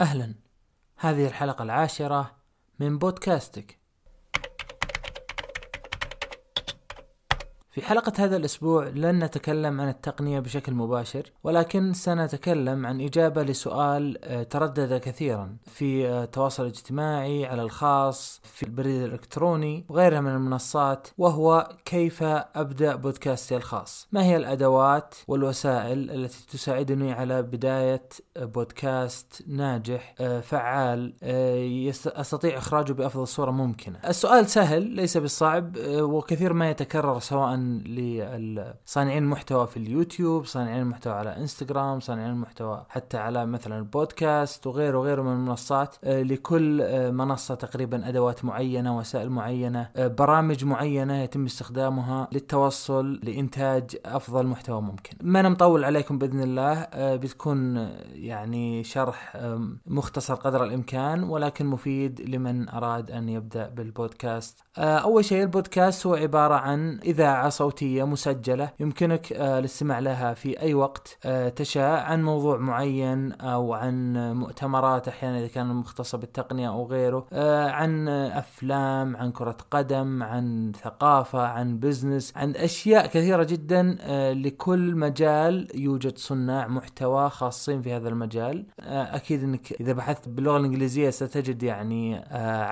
أهلا. هذه الحلقة العاشرة من بودكاستك. في حلقة هذا الأسبوع لن نتكلم عن التقنية بشكل مباشر ولكن سنتكلم عن إجابة لسؤال آه، تردد كثيرا في آه، التواصل الاجتماعي على الخاص في البريد الإلكتروني وغيرها من المنصات وهو كيف أبدأ بودكاستي الخاص؟ ما هي الأدوات والوسائل التي تساعدني على بداية بودكاست ناجح آه، فعال أستطيع إخراجه بأفضل صورة ممكنة؟ السؤال سهل ليس بالصعب وكثير ما يتكرر سواء لصانعين المحتوى في اليوتيوب صانعين المحتوى على إنستغرام صانعين المحتوى حتى على مثلا البودكاست وغيره وغيره من المنصات. آه، لكل آه، منصة تقريبا أدوات معينة وسائل معينة آه، برامج معينة يتم استخدامها للتوصل لإنتاج أفضل محتوى ممكن. ما نطول عليكم بإذن الله. بتكون يعني شرح مختصر قدر الإمكان ولكن مفيد لمن أراد أن يبدأ بالبودكاست. أول شيء البودكاست هو عبارة عن إذاعة صوتية مسجلة يمكنك آه، الاستماع لها في أي وقت آه، تشاء عن موضوع معين أو عن مؤتمرات أحيانا إذا كان مختصة بالتقنية أو غيره آه، عن أفلام عن كرة قدم عن ثقافة عن بزنس عن أشياء كثيرة جدا لكل مجال يوجد صناع محتوى خاصين في هذا المجال. أكيد أنك إذا بحثت باللغة الإنجليزية ستجد يعني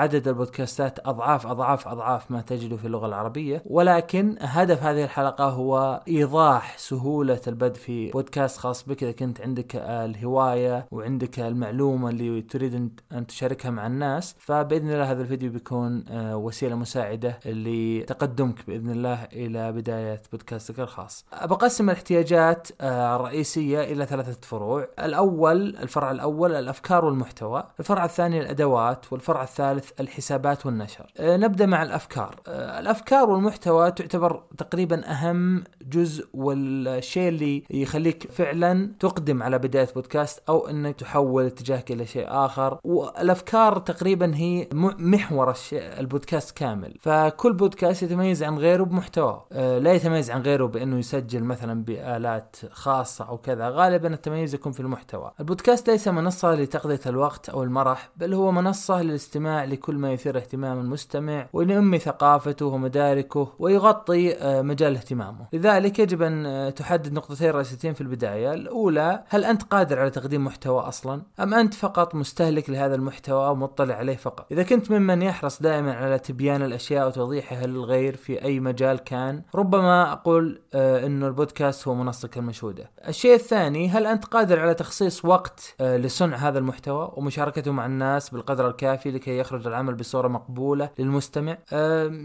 عدد البودكاستات أضعاف أضعاف أضعاف ما تجده في اللغة العربية. ولكن هدف هذه الحلقة هو إيضاح سهولة البدء في بودكاست خاص بك. إذا كنت عندك الهواية وعندك المعلومة اللي تريد أن تشاركها مع الناس فبإذن الله هذا الفيديو بيكون آه، وسيلة مساعدة لتقدمك بإذن الله إلى بداية بودكاستك الخاص. بقسم الاحتياجات آه، الرئيسية إلى ثلاثة فروع. الأول الفرع الأول الأفكار والمحتوى. الفرع الثاني الأدوات. والفرع الثالث الحسابات والنشر. آه، نبدأ مع الأفكار. الأفكار والمحتوى تعتبر تقريبا أهم جزء والشيء اللي يخليك فعلا تقدم على بداية بودكاست أو إنك تحول اتجاهك إلى شيء آخر. والأفكار تقريبا هي محور البودكاست كامل. فكل بودكاست يتميز عن غيره بمحتوى. آه، لا يتميز عن غيره بإنه يسجل مثلا بآلات خاصة أو كذا. غالبا التميز يكون في المحتوى. البودكاست ليس منصة لتقضية الوقت أو المرح بل هو منصة للاستماع لكل ما يثير اهتمام المستمع وينمي ثقافته ومداركه ويغطي آه، مجال اهتمامه. لذلك يجب أن آه، تحدد نقطتين رئيسيتين في البداية. الأولى هل أنت قادر على تقديم محتوى أصلا؟ أم أنت فقط مستهلك لهذا المحتوى ومطلع عليه فقط؟ إذا كنت ممن يحرص دائما على تبيان الأشياء وتوضيحها للغير في أي مجال كان ربما أقول آه، أنه البودكاست هو منصتك المشهودة. الشيء الثاني هل أنت قادر على تخصيص وقت لصنع هذا المحتوى ومشاركته مع الناس بالقدر الكافي لكي يخرج العمل بصورة مقبولة للمستمع؟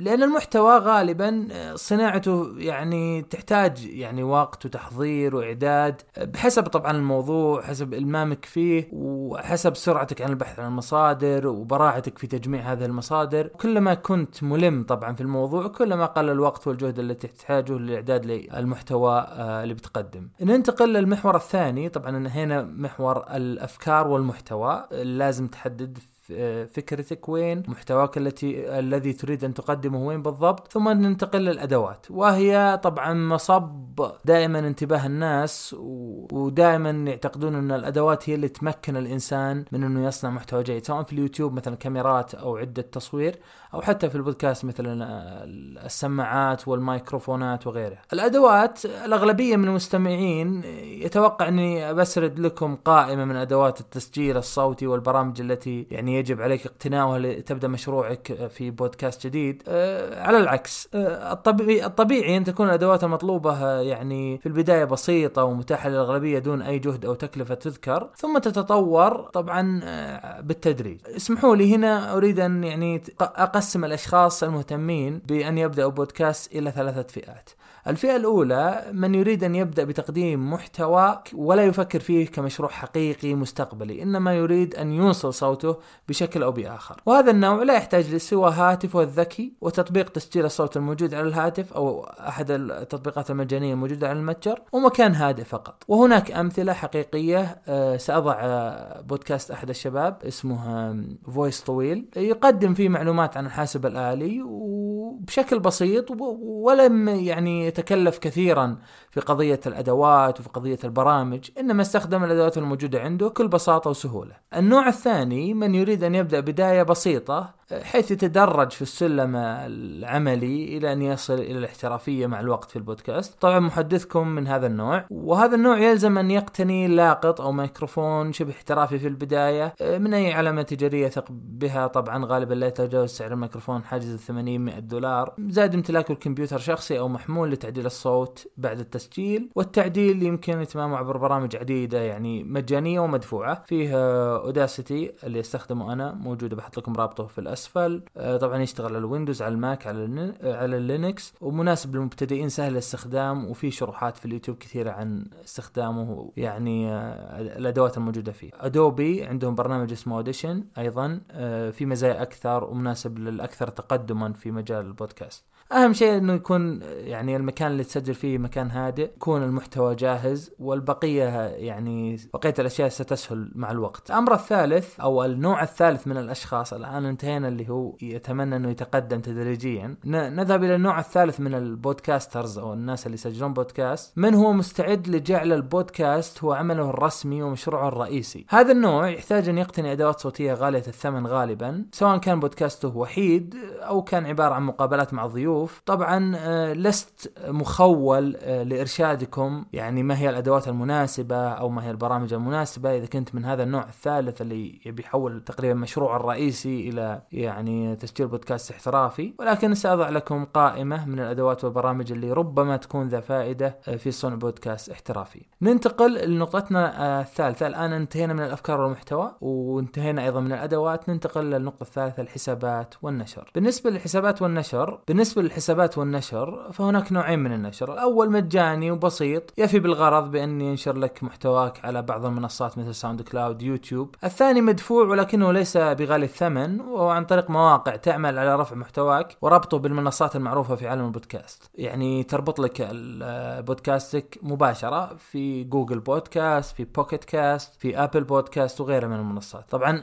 لأن المحتوى غالبا صناعته يعني تحتاج يعني وقت وتحضير وإعداد بحسب طبعا الموضوع حسب إلمامك فيه وحسب سرعتك عن البحث عن المصادر وبراعتك في تجميع هذه المصادر. كلما كنت ملم طبعا في الموضوع كلما قل الوقت والجهد التي تحتاجه للإعداد للمحتوى آه، اللي بتقدم. ننتقل للمحور الثاني. طبعا هنا محور الأفكار والمحتوى. لازم تحدد فكرتك وين محتواك التي الذي تريد أن تقدمه وين بالضبط ثم ننتقل للأدوات. وهي طبعا مصب دائما انتباه الناس ودائما يعتقدون أن الأدوات هي اللي تمكن الإنسان من أنه يصنع محتوى جيد سواء في اليوتيوب مثلا كاميرات أو عدة تصوير. أو حتى في البودكاست مثلا السماعات والمايكروفونات وغيرها. الأدوات الأغلبية من المستمعين يتوقع إني بسرد لكم قائمة من أدوات التسجيل الصوتي والبرامج التي يعني يجب عليك اقتناؤها لتبدأ مشروعك في بودكاست جديد. أه على العكس أه الطبيعي الطبيعي أن تكون الأدوات المطلوبة يعني في البداية بسيطة ومتاحة للأغلبية دون أي جهد أو تكلفة تذكر، ثم تتطور طبعا بالتدريج. اسمحوا لي هنا أريد أن يعني اقسم الأشخاص المهتمين بأن يبدأوا بودكاست إلى ثلاثة فئات. الفئة الأولى من يريد أن يبدأ بتقديم محتوى ولا يفكر فيه كمشروع حقيقي مستقبلي إنما يريد أن يوصل صوته بشكل أو بآخر وهذا النوع لا يحتاج سوى هاتفه الذكي وتطبيق تسجيل الصوت الموجود على الهاتف أو أحد التطبيقات المجانية الموجودة على المتجر ومكان هادئ فقط وهناك أمثلة حقيقية آه، سأضع آه، بودكاست أحد الشباب اسمه voice طويل يقدم فيه معلومات عن الحاسب الآلي وبشكل بسيط ولم يعني يتكلف كثيرا في قضية الأدوات وفي قضية البرامج إنما استخدم الأدوات الموجودة عنده بكل بساطة وسهولة. النوع الثاني من يريد أن يبدأ بداية بسيطة حيث يتدرج في السلم العملي إلى أن يصل إلى الاحترافية مع الوقت في البودكاست، طبعا محدثكم من هذا النوع، وهذا النوع يلزم أن يقتني لاقط أو ميكروفون شبه احترافي في البداية من أي علامة تجارية يثق بها. طبعا غالبا لا يتجاوز سعر الميكروفون حاجز 80 100 دولار، زائد امتلاك الكمبيوتر شخصي أو محمول لتعديل الصوت بعد التسجيل، والتعديل يمكن إتمامه عبر برامج عديدة يعني مجانية ومدفوعة، فيه Audacity اللي استخدمه أنا موجودة بحط لكم رابطه في الأسفل الأسفل. آه، طبعا يشتغل على ال Windows على ال Mac على على ال Linux ومناسب للمبتدئين سهل الاستخدام وفي شروحات في اليوتيوب كثيرة عن استخدامه يعني آه، الأدوات الموجودة فيه. Adobe عندهم برنامج اسمه Audition أيضا آه، في مزايا أكثر ومناسب للأكثر تقدما في مجال البودكاست. أهم شيء إنه يكون يعني المكان اللي تسجل فيه مكان هادئ يكون المحتوى جاهز والبقية يعني بقية الأشياء ستسهل مع الوقت. الأمر الثالث أو النوع الثالث من الأشخاص الآن انتهينا اللي هو يتمنى إنه يتقدم تدريجيا. نذهب إلى النوع الثالث من ال podcasters أو الناس اللي يسجلون بودكاست. من هو مستعد لجعل البودكاست هو عمله الرسمي ومشروعه الرئيسي؟ هذا النوع يحتاج أن يقتني أدوات صوتية غالية الثمن غالبا سواء كان بودكاسته وحيد أو كان عبارة عن مقابلات مع ضيوف. الظروف طبعا آه، لست مخول آه، لإرشادكم يعني ما هي الأدوات المناسبة أو ما هي البرامج المناسبة. إذا كنت من هذا النوع الثالث اللي يبي يحول تقريبا مشروعه الرئيسي إلى يعني تسجيل بودكاست احترافي. ولكن سأضع لكم قائمة من الأدوات والبرامج اللي ربما تكون ذا فائدة آه، في صنع بودكاست احترافي. ننتقل لنقطتنا الثالثة. الآن انتهينا من الأفكار والمحتوى وانتهينا أيضا من الأدوات. ننتقل للنقطة الثالثة الحسابات والنشر. بالنسبة للحسابات والنشر بالنسبة الحسابات والنشر فهناك نوعين من النشر. الأول مجاني وبسيط يفي بالغرض بأن ينشر لك محتواك على بعض المنصات مثل SoundCloud يوتيوب. الثاني مدفوع ولكنه ليس بغالي الثمن وهو عن طريق مواقع تعمل على رفع محتواك وربطه بالمنصات المعروفة في عالم البودكاست. يعني تربط لك بودكاستك مباشرة في Google Podcast في Pocket Cast في Apple Podcast وغيرها من المنصات. طبعا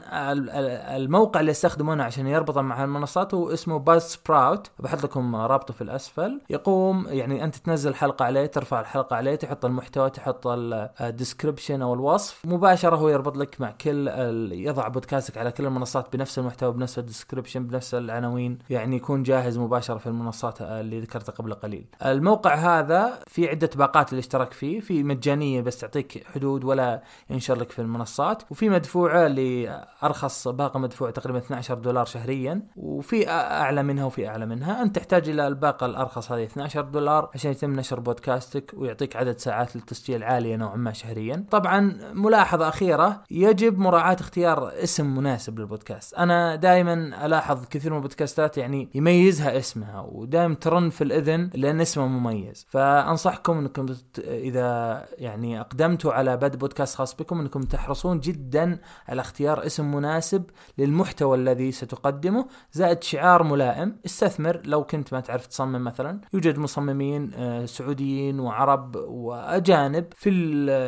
الموقع اللي يستخدمونه عشان يربطه مع المنصات هو اسمه Buzzsprout بحط لكم رابطه في الأسفل يقوم يعني أنت تنزل حلقة عليه ترفع الحلقة عليه تحط المحتوى تحط ال description أو الوصف. مباشرة هو يربط لك مع كل يضع بودكاستك على كل المنصات بنفس المحتوى بنفس ال description بنفس العناوين. يعني يكون جاهز مباشرة في المنصات اللي ذكرتها قبل قليل. الموقع هذا في عدة باقات للاشتراك فيه. في مجانية بس تعطيك حدود ولا ينشر لك في المنصات. وفي مدفوعه لارخص باقة مدفوعه تقريبا 12 دولار شهريا. وفي أعلى منها وفي أعلى منها. أنت تحتاج تحتاج إلى الباقة الأرخص هذه 12 دولار عشان يتم نشر بودكاستك ويعطيك عدد ساعات للتسجيل عالية نوعا ما شهريا. طبعا ملاحظة أخيرة يجب مراعاة اختيار اسم مناسب للبودكاست. أنا دائما ألاحظ كثير من البودكاستات يعني يميزها اسمها ودائما ترن في الإذن لأن اسمه مميز. فأنصحكم إنكم إذا يعني أقدمتوا على بدء بودكاست خاص بكم إنكم تحرصون جدا على اختيار اسم مناسب للمحتوى الذي ستقدمه. زائد شعار ملائم استثمر لو كنت ما تعرف تصمم مثلا. يوجد مصممين آه، سعوديين وعرب وأجانب في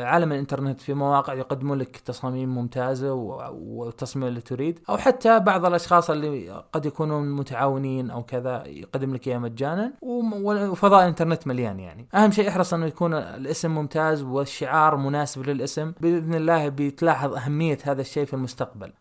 عالم الإنترنت في مواقع يقدمون لك تصاميم ممتازة والتصميم اللي تريد. أو حتى بعض الأشخاص اللي قد يكونون متعاونين أو كذا يقدم لك إياه مجانا. وفضاء الإنترنت مليان يعني. أهم شيء احرص إنه يكون الاسم ممتاز والشعار مناسب للاسم. بإذن الله بتلاحظ أهمية هذا الشيء في المستقبل.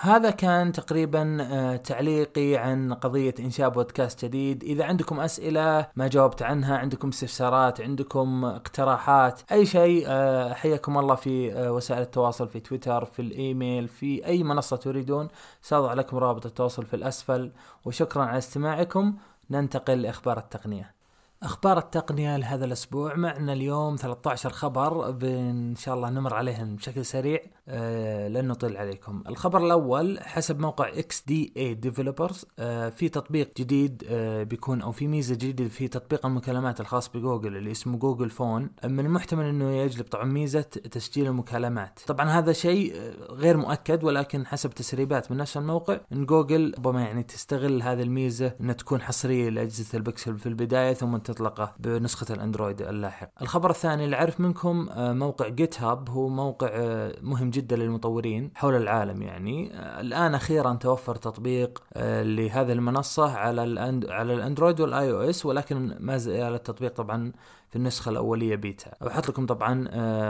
هذا كان تقريبا آه، تعليقي عن قضية إنشاء بودكاست جديد. إذا عندكم أسئلة ما جاوبت عنها عندكم استفسارات عندكم اقتراحات أي شيء آه، حياكم الله في آه، وسائل التواصل في تويتر في الإيميل في أي منصة تريدون. سأضع لكم رابط التواصل في الأسفل. وشكرا على استماعكم. ننتقل لإخبار التقنية. أخبار التقنية لهذا الأسبوع معنا اليوم 13 خبر ان شاء الله نمر عليهم بشكل سريع آه لن نطيل عليكم. الخبر الأول حسب موقع XDA Developers في تطبيق جديد آه بيكون أو في ميزة جديدة في تطبيق المكالمات الخاص بجوجل اللي اسمه Google Phone من المحتمل إنه يجلب طبعا ميزة تسجيل المكالمات. طبعا هذا شيء آه، غير مؤكد ولكن حسب تسريبات من نفس الموقع إن جوجل ربما يعني تستغل هذه الميزة إنها تكون حصرية لأجهزة البكسل في البداية ثم تطلقه بنسخة الأندرويد اللاحق. الخبر الثاني اللي أعرف منكم آه، موقع GitHub هو موقع آه، مهم جدا للمطورين حول العالم يعني. آه، الآن أخيرا توفر تطبيق لهذه المنصة على على الأندرويد وال iOS ولكن ما زال التطبيق طبعا في النسخة الأولية بيتا. بحط لكم طبعا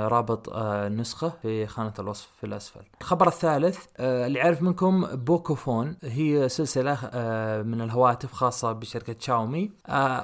رابط النسخة في خانة الوصف في الأسفل. الخبر الثالث اللي يعرف منكم Pocophone. هي سلسلة من الهواتف خاصة بشركة شاومي.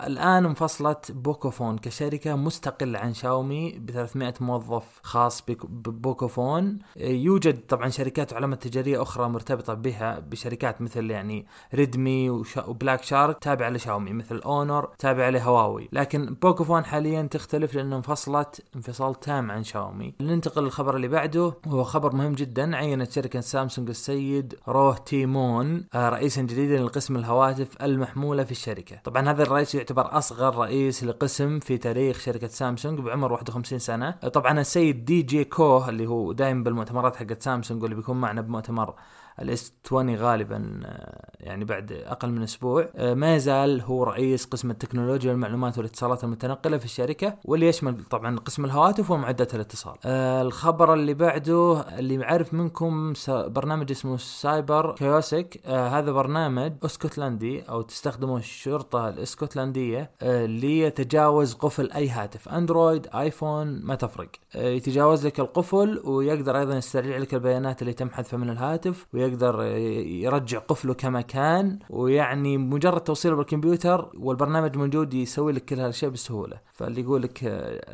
الآن انفصلت Pocophone كشركة مستقلة عن شاومي ب 300 موظف خاص ب Pocophone. يوجد طبعا شركات وعلامات تجارية أخرى مرتبطة بها بشركات مثل يعني Redmi و Black Shark تابعة لشاومي مثل Honor تابعة لهواوي. لكن Pocophone حاليا تختلف لأنه انفصلت انفصال تام عن شاومي. ننتقل للخبر اللي بعده. وهو خبر مهم جدا. عينت شركة سامسونج السيد روه تيمون آه، رئيسا جديدا لقسم الهواتف المحمولة في الشركة. طبعا هذا الرئيس يعتبر أصغر رئيس لقسم في تاريخ شركة سامسونج بعمر 51 سنة. طبعا السيد DJ Koh اللي هو دائما بالمؤتمرات حقت سامسونج واللي بيكون معنا بمؤتمر ال S 20 غالبا آه، يعني بعد أقل من أسبوع. آه، ما يزال هو رئيس قسم التكنولوجيا والمعلومات والاتصالات المتنقلة في الشركة واللي يشمل طبعا قسم الهواتف ومعدات الاتصال. آه، الخبر اللي بعده اللي يعرف منكم برنامج اسمه Cyber Kiosk. هذا برنامج أسكتلندي أو تستخدمه الشرطة الأسكتلندية ليتجاوز قفل أي هاتف أندرويد آيفون ما تفرق. يتجاوز لك القفل ويقدر أيضا يسترجع لك البيانات اللي تم حذفها من الهاتف ويقدر يقدر يرجع قفله كما كان ويعني مجرد توصيله بالكمبيوتر والبرنامج موجود يسوي لك كل هالأشياء بسهولة. فاللي يقول لك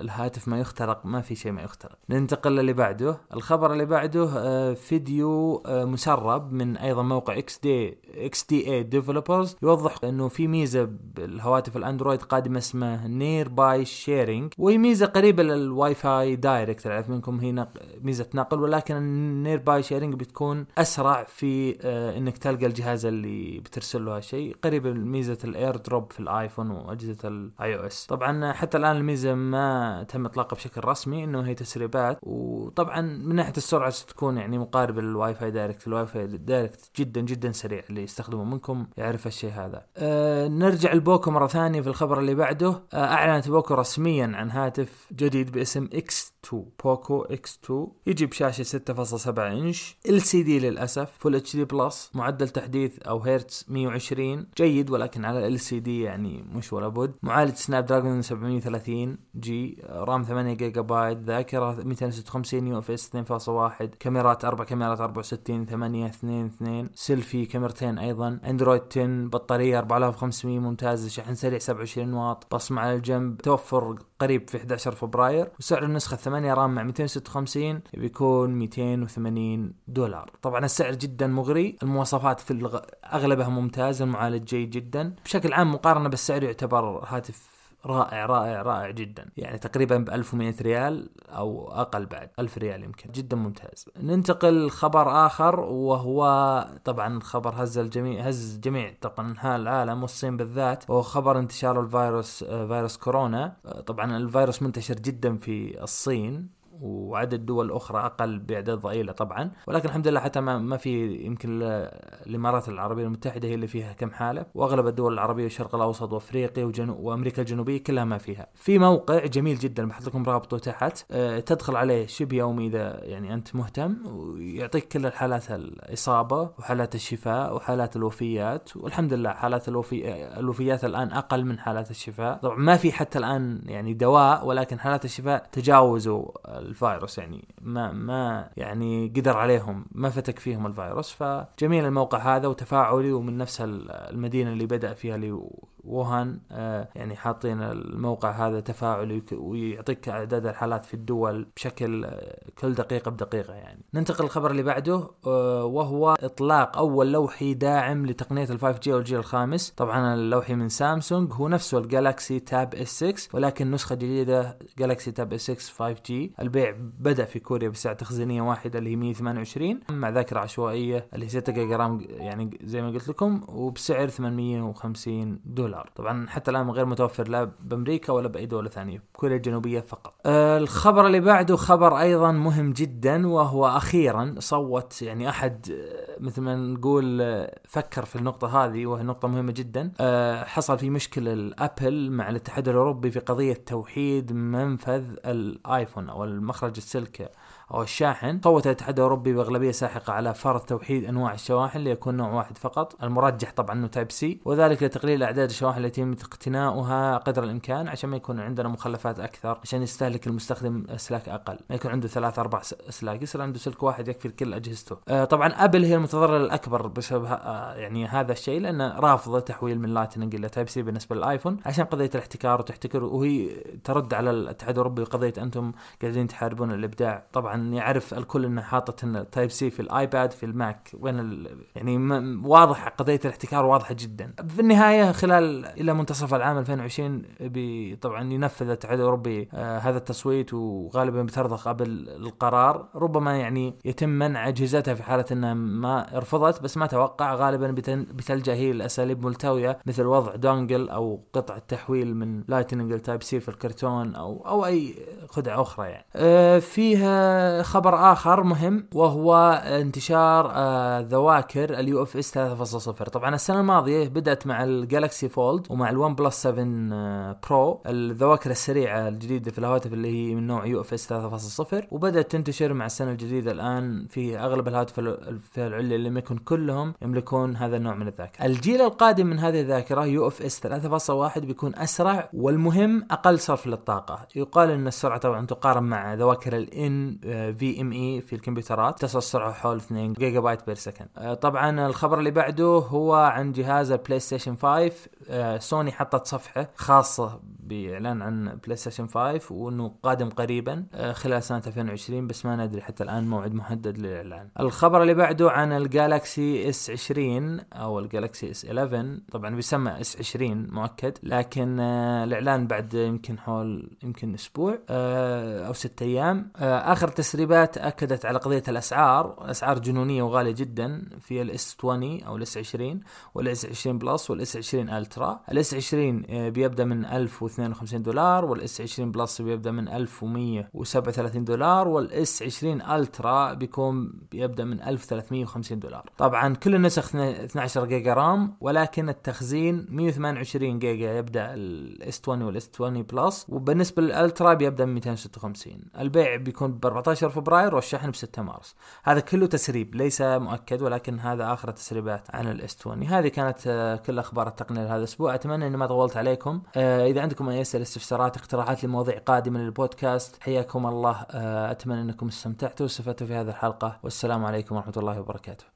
الهاتف ما يخترق ما في شيء ما يخترق. ننتقل للي بعده. الخبر اللي بعده آه، فيديو آه، مسرب من أيضا موقع XD XDA Developers يوضح إنه في ميزة بالهواتف الأندرويد قادمة اسمها Nearby Sharing وهي ميزة قريبة لل Wi-Fi Direct. تعرف منكم هي ميزة نقل ولكن ال Nearby Sharing بتكون أسرع في آه إنك تلقى الجهاز اللي بترسل له شيء قريب من ميزة ال AirDrop في الآيفون وأجهزة ال iOS. طبعا حتى الآن الميزة ما تم إطلاقها بشكل رسمي إنه هي تسريبات. وطبعا من ناحية السرعة ستكون يعني مقاربة لل Wi-Fi Direct. ال Wi-Fi Direct جدا جدا سريع اللي يستخدمه منكم يعرف الشيء هذا. آه نرجع ل Poco مرة ثانية في الخبر اللي بعده. آه أعلنت Poco رسميا عن هاتف جديد باسم X 2 Poco X 2 يجي بشاشه 6.7 إنش LCD للأسف Full HD Plus معدل تحديث أو هيرتز 120 جيد ولكن على LCD يعني مش ولا بد. معالج Snapdragon 730 G RAM 8 جيجا بايت ذاكره 256 UFS 2.1 كاميرات أربع كاميرات 64 8 2 2 سيلفي كاميرتين أيضا اندرويد 10 بطارية 4500 ممتازه شحن سريع 27 واط بصمة على الجنب توفر قريب في 11 فبراير وسعر النسخة 8 RAM مع 256 بيكون 280 دولار. طبعا السعر جدا مغري المواصفات في الغ... أغلبها ممتازه المعالج جيد جدا. بشكل عام مقارنة بالسعر يعتبر هاتف رائع رائع رائع جدا. يعني تقريبا ب 1100 ريال أو أقل بعد 1000 ريال يمكن. جدا ممتاز. ننتقل خبر آخر وهو طبعا خبر هز الجميع هز جميع طبعا انحاء العالم والصين بالذات. وهو خبر انتشار الفيروس آه، فيروس كورونا. طبعا الفيروس منتشر جدا في الصين. وعدد دول أخرى أقل باعداد ضئيلة طبعا. ولكن الحمد لله حتى ما, ما في يمكن الإمارات العربية المتحدة هي اللي فيها كم حالة. وأغلب الدول العربية والشرق الأوسط وأفريقيا وجنوب وأمريكا الجنوبية كلها ما فيها. في موقع جميل جدا بحط لكم رابطه تحت أه تدخل عليه شبه يومي إذا يعني أنت مهتم ويعطيك كل الحالات الإصابة وحالات الشفاء وحالات الوفيات. والحمد لله حالات الوفي الوفيات الآن أقل من حالات الشفاء. طبعا ما في حتى الآن يعني دواء ولكن حالات الشفاء تجاوزوا الفيروس يعني ما ما يعني قدر عليهم ما فتك فيهم الفيروس. فجميل الموقع هذا وتفاعلي ومن نفس المدينة اللي بدأ فيها اللي ووهان آه يعني حاطين الموقع هذا تفاعلي ويعطيك أعداد الحالات في الدول بشكل آه كل دقيقة بدقيقة يعني. ننتقل للخبر اللي بعده آه وهو إطلاق أول لوحي داعم لتقنية ال 5 G والجيل الخامس، طبعا اللوحي من سامسونج هو نفسه ال Galaxy Tab S 6 ولكن نسخة جديدة Galaxy Tab S 6 5 G، البيع بدأ في كوريا بسعه تخزينية واحدة اللي هي 128 مع ذاكرة عشوائية اللي هي 6 جيجا رام يعني زي ما قلت لكم وبسعر 850 دولار. دولار طبعا حتى الآن غير متوفر لا بأمريكا ولا بأي دولة ثانية كوريا الجنوبية فقط. آه الخبر اللي بعده خبر أيضا مهم جدا وهو أخيرا صوت يعني أحد آه، مثل ما نقول آه، فكر في النقطة هذه وهي نقطة مهمة جدا. حصل في مشكلة الأبل مع الاتحاد الأوروبي في قضية توحيد منفذ الآيفون أو المخرج السلكي. أو الشاحن. صوت الاتحاد الأوروبي بأغلبية ساحقة على فرض توحيد أنواع الشواحن ليكون نوع واحد فقط المرجح طبعا إنه Type C وذلك لتقليل أعداد الشواحن التي يتم اقتناؤها قدر الإمكان عشان ما يكون عندنا مخلفات أكثر عشان يستهلك المستخدم اسلاك أقل. ما يكون عنده ثلاث أربع اسلاك يصير عنده سلك واحد يكفي لكل أجهزته. آه طبعا أبل هي المتضرر الأكبر بسبب آه يعني هذا الشيء لأن رافضة تحويل من Lightning إلى Type C بالنسبة للآيفون عشان قضية الاحتكار وتحتكر وهي ترد على الاتحاد الأوروبي بقضيه أنتم قاعدين تحاربون الإبداع. طبعا يعرف الكل إنه حاطط إنه Type C في الآيباد في الماك وين ال... يعني واضح قضية الاحتكار واضحة جدا. في النهاية خلال إلى منتصف العام 2020 بي طبعا ينفذ الاتحاد الاوروبي آه هذا التصويت وغالبا بترضى قبل القرار. ربما يعني يتم منع أجهزتها في حالة إنها ما رفضت بس ما توقع. غالبا بتلجأ هي لأساليب ملتوية مثل وضع dongle أو قطع التحويل من Lightning Type C في الكرتون أو أو أي خدعة أخرى يعني. آه فيها خبر آخر مهم وهو انتشار آه ذواكر ال UFS 3.0 طبعا السنة الماضية بدأت مع ال Galaxy Fold ومع ال OnePlus 7 آه Pro الذواكر السريعة الجديدة في الهواتف اللي هي من نوع UFS 3.0 وبدأت تنتشر مع السنة الجديدة الآن في أغلب الهواتف الفئه العليا اللي يكون كلهم يملكون هذا النوع من الذاكرة. الجيل القادم من هذه الذاكرة UFS 3.1 بيكون أسرع والمهم أقل صرف للطاقة. يقال إن السرعة طبعا تقارن مع ذواكر ال N في ام اي في الكمبيوترات تصل السرعه حول 2 gigabyte per second. طبعا الخبر اللي بعده هو عن جهاز ال PlayStation 5 سوني حطت صفحة خاصة بإعلان عن PlayStation 5 وإنه قادم قريبا آه، خلال سنة 2020 بس ما ندري حتى الآن موعد محدد للإعلان. الخبر اللي بعده عن ال Galaxy S 20 أو ال Galaxy S 11 طبعا بيسمى S 20 مؤكد لكن آه، الإعلان بعد يمكن حول يمكن أسبوع آه، أو ست أيام. آخر تسريبات أكدت على قضية الأسعار. أسعار جنونية وغالية جدا في ال S 20 أو ال S 20 وال S 20 Plus وال S 20 Ultra. ال S 20 بيبدأ من 1000 252 دولار وال S 20 Plus بيبدأ من 1137 دولار وال S 20 Ultra بيكون بيبدأ من 1350 دولار. طبعا كل النسخ 12 giga RAM ولكن التخزين 128 جيجا يبدأ ال S 20 وال S 20 Plus وبالنسبة لل Ultra بيبدأ من 256 البيع بيكون ب 14 فبراير والشحن ب 6 مارس. هذا كله تسريب ليس مؤكد ولكن هذا آخر التسريبات عن الإس 20 هذه كانت آه، كل أخبار التقنية لهذا الأسبوع. أتمنى إني ما طولت عليكم. آه، إذا عندكم اي اسئله استفسارات اقتراحات لمواضيع قادمة للبودكاست. حياكم الله. آه، أتمنى أنكم استمتعتوا واستفدتوا في هذه الحلقة. والسلام عليكم ورحمة الله وبركاته.